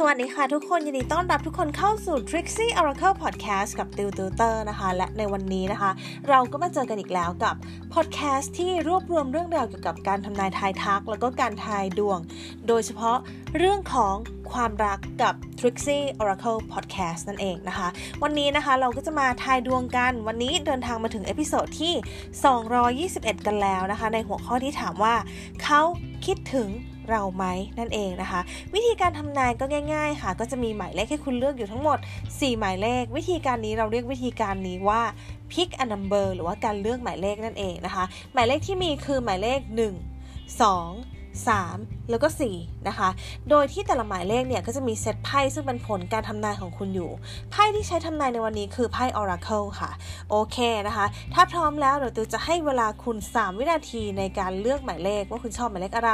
สวัสดีค่ะทุกคน ยินดีต้อนรับทุกคนเข้าสู่ Trixie Oracle Podcast กับติวติวเตอร์นะคะ และในวันนี้นะคะ เราก็มาเจอกันอีกแล้วกับ podcast ที่รวบรวมเรื่องราวเกี่ยวกับการทำนายทายทัก แล้วก็การทายดวง โดยเฉพาะเรื่องของความรักกับ Trixie Oracle Podcast นั่นเองนะคะ วันนี้นะคะเราก็จะมาทายดวงกัน วันนี้เดินทางมาถึง episode ที่ 221 กันแล้วนะคะ ในหัวข้อที่ถามว่าเขาคิดถึง เราไหมนั่นเองนะคะ วิธีการทำนายก็ง่าย ๆ ค่ะ ก็จะมีหมายเลขให้คุณเลือกอยู่ทั้งหมด 4 หมายเลข วิธีการนี้เราเรียกวิธีการนี้ว่า pick a number หรือว่าการเลือกหมายเลขนั่นเองนะคะ หมายเลขที่มีคือหมายเลข 1 2 3 แล้วก็ 4 นะคะ โดยที่แต่ละหมายเลขเนี่ยก็จะมีเซตไพ่ซึ่งเป็นผลการทำนายของคุณอยู่ ไพ่ที่ใช้ทำนายในวันนี้คือไพ่ Oracle ค่ะ โอเคนะคะ ถ้าพร้อมแล้วเดี๋ยวตูจะให้เวลาคุณ 3 วินาทีในการเลือกหมายเลขว่าคุณชอบหมายเลขอะไร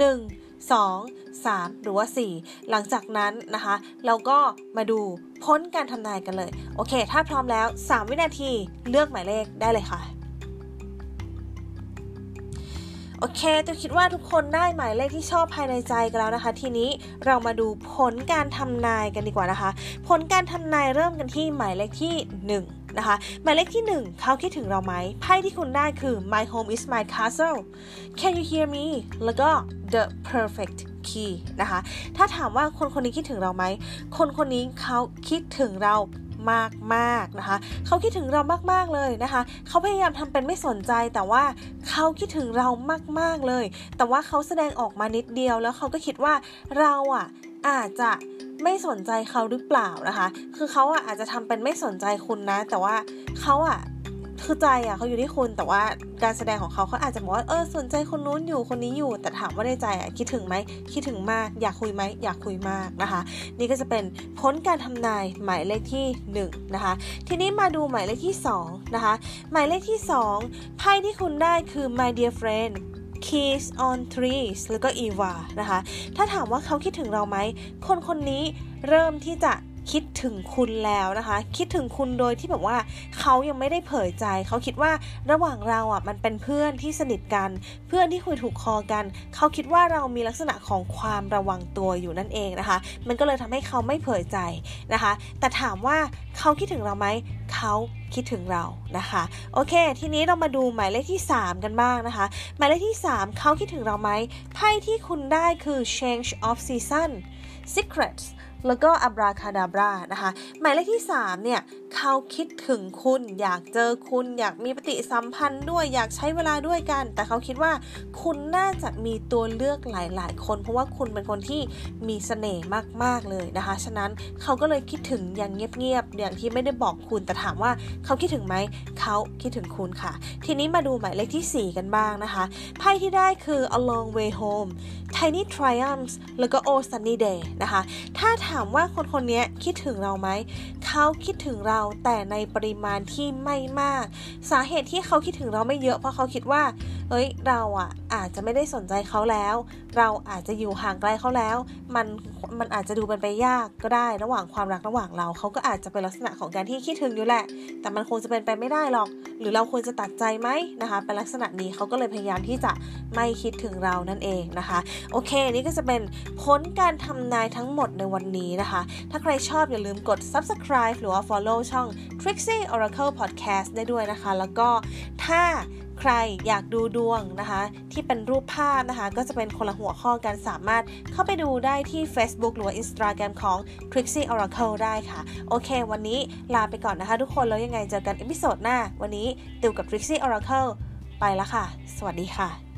1 2 3 หรือว่า 4 หลังจากนั้นนะคะ เราก็มาดูพ้นการทำนายกันเลย โอเค ถ้าพร้อมแล้ว 3 วินาทีเลือกหมายเลขได้เลยค่ะ โอเคตัวคิดว่าทุกคนได้หมายเลขที่ชอบภายในใจกันแล้วนะคะ ทีนี้เรามาดูผลการทำนายกันดีกว่านะคะ ผลการทำนายเริ่มกันที่หมายเลขที่ 1 นะคะ หมายเลขที่ 1 เขาคิดถึงเราไหมไพ่ที่คุณได้คือ my home is my castle can you hear me แล้วก็ the perfect key นะคะ ถ้าถามว่าคนคนนี้คิดถึงเราไหม คนคนนี้เขาคิดถึงเรามากมากนะคะเขาคิดถึงเรามากๆเลยนะคะเขาพยายามทำเป็นไม่สนใจแต่ว่าเขาคิดถึงเรามากๆเลย แต่ว่าเขาแสดงออกมานิดเดียวแล้วเขาก็คิดว่าเราอะอาจจะ ไม่สนใจเขาหรือเปล่านะคะ คือเขาอะอาจจะทำเป็นไม่สนใจคุณนะ แต่ว่าเขาอะคือใจอะเขาอยู่ที่คุณแต่ว่าการแสดงของเขาเขาอาจจะบอกว่าเออสนใจคนนู้นอยู่คนนี้อยู่ แต่ถามว่าในใจอะคิดถึงไหมคิดถึงมากอยากคุยไหมอยากคุยมากนะคะ นี่ก็จะเป็นพ้นการทำนายหมายเลขที่1นะคะทีนี้มาดูหมายเลขที่2นะคะหมายเลขที่2ไพ่ที่คุณได้คือ my dear friend keys on trees แล้วก็ eva นะคะ ถ้าถามว่าเขาคิดถึงเราไหม คนคนนี้เริ่มที่จะ คิดถึงคุณแล้วนะคะ คิดถึงคุณโดยที่แบบว่าเขายังไม่ได้เผยใจ เขาคิดว่าระหว่างเราอะมันเป็นเพื่อนที่สนิทกัน เพื่อนที่คุยถูกคอกัน เขาคิดว่าเรามีลักษณะของความระวังตัวอยู่นั่นเองนะคะ มันก็เลยทำให้เขาไม่เผยใจนะคะ แต่ถามว่าเขาคิดถึงเราไหมเขาคิดถึงเรานะคะ โอเค ทีนี้เรามาดูหมายเลขที่ 3 กันบ้างนะคะ หมายเลขที่ 3 เขาคิดถึงเราไหมไพ่ที่คุณได้คือ change of season secrets แล้วก็อับราคาดาบรานะคะ หมายเลขที่ 3 เนี่ย เขาคิดถึงคุณ อยากเจอคุณ อยากมีปฏิสัมพันธ์ด้วยอยากใช้เวลาด้วยกัน แต่เขาคิดว่าคุณน่าจะมีตัวเลือกหลาย ๆ คน เพราะว่าคุณเป็นคนที่มีเสน่ห์มาก ๆ เลยนะคะ ฉะนั้นเขาก็เลยคิดถึงอย่างเงียบ ๆ อย่างที่ไม่ได้บอกคุณ แต่ถามว่าเขาคิดถึงไหม เขาคิดถึงคุณค่ะ ทีนี้มาดูหมายเลขที่ 4 กันบ้างนะคะ ไพ่ที่ได้คือ a long way home tiny triumphs แล้วก็ oh sunny day นะคะ ถ้าถามว่าคนคนนี้คิดถึงเราไหม เขาคิดถึงเราแต่ในปริมาณที่ไม่มาก สาเหตุที่เขาคิดถึงเราไม่เยอะเพราะเขาคิดว่า เอ้ย เราอะอาจจะไม่ได้สนใจเขาแล้ว เราอาจจะอยู่ห่างไกลเขาแล้ว มันมันอาจจะดูเป็นไปยากก็ได้ระหว่างความรักระหว่างเราเขาก็อาจจะเป็นลักษณะของการที่คิดถึงอยู่แหละ แต่มันคงจะเป็นไปไม่ได้หรอก หรือเราควรจะตัดใจไหมนะคะเป็นลักษณะนี้เขาก็เลยพยายามที่จะไม่คิดถึงเรานั่นเองนะคะ โอเค นี่ก็จะเป็นผลการทำนายทั้งหมดในวันนี้นะคะ ถ้าใครชอบอย่าลืมกด subscribe หรือว่า follow ช่อง Trixie Oracle Podcast ได้ด้วยนะคะ แล้วก็ถ้าใครอยากดูดวงนะคะ ที่เป็นรูปภาพนะคะ ก็จะเป็นคนละหัวข้อกันสามารถเข้าไปดูได้ที่ Facebook หรือ Instagram ของ Trixie Oracle ได้ค่ะ โอเค วันนี้ลาไปก่อนนะคะทุกคนแล้วยังไงเจอกัน episode หน้า วันนี้ติวกับ Trixie Oracle ไปแล้วค่ะ สวัสดีค่ะ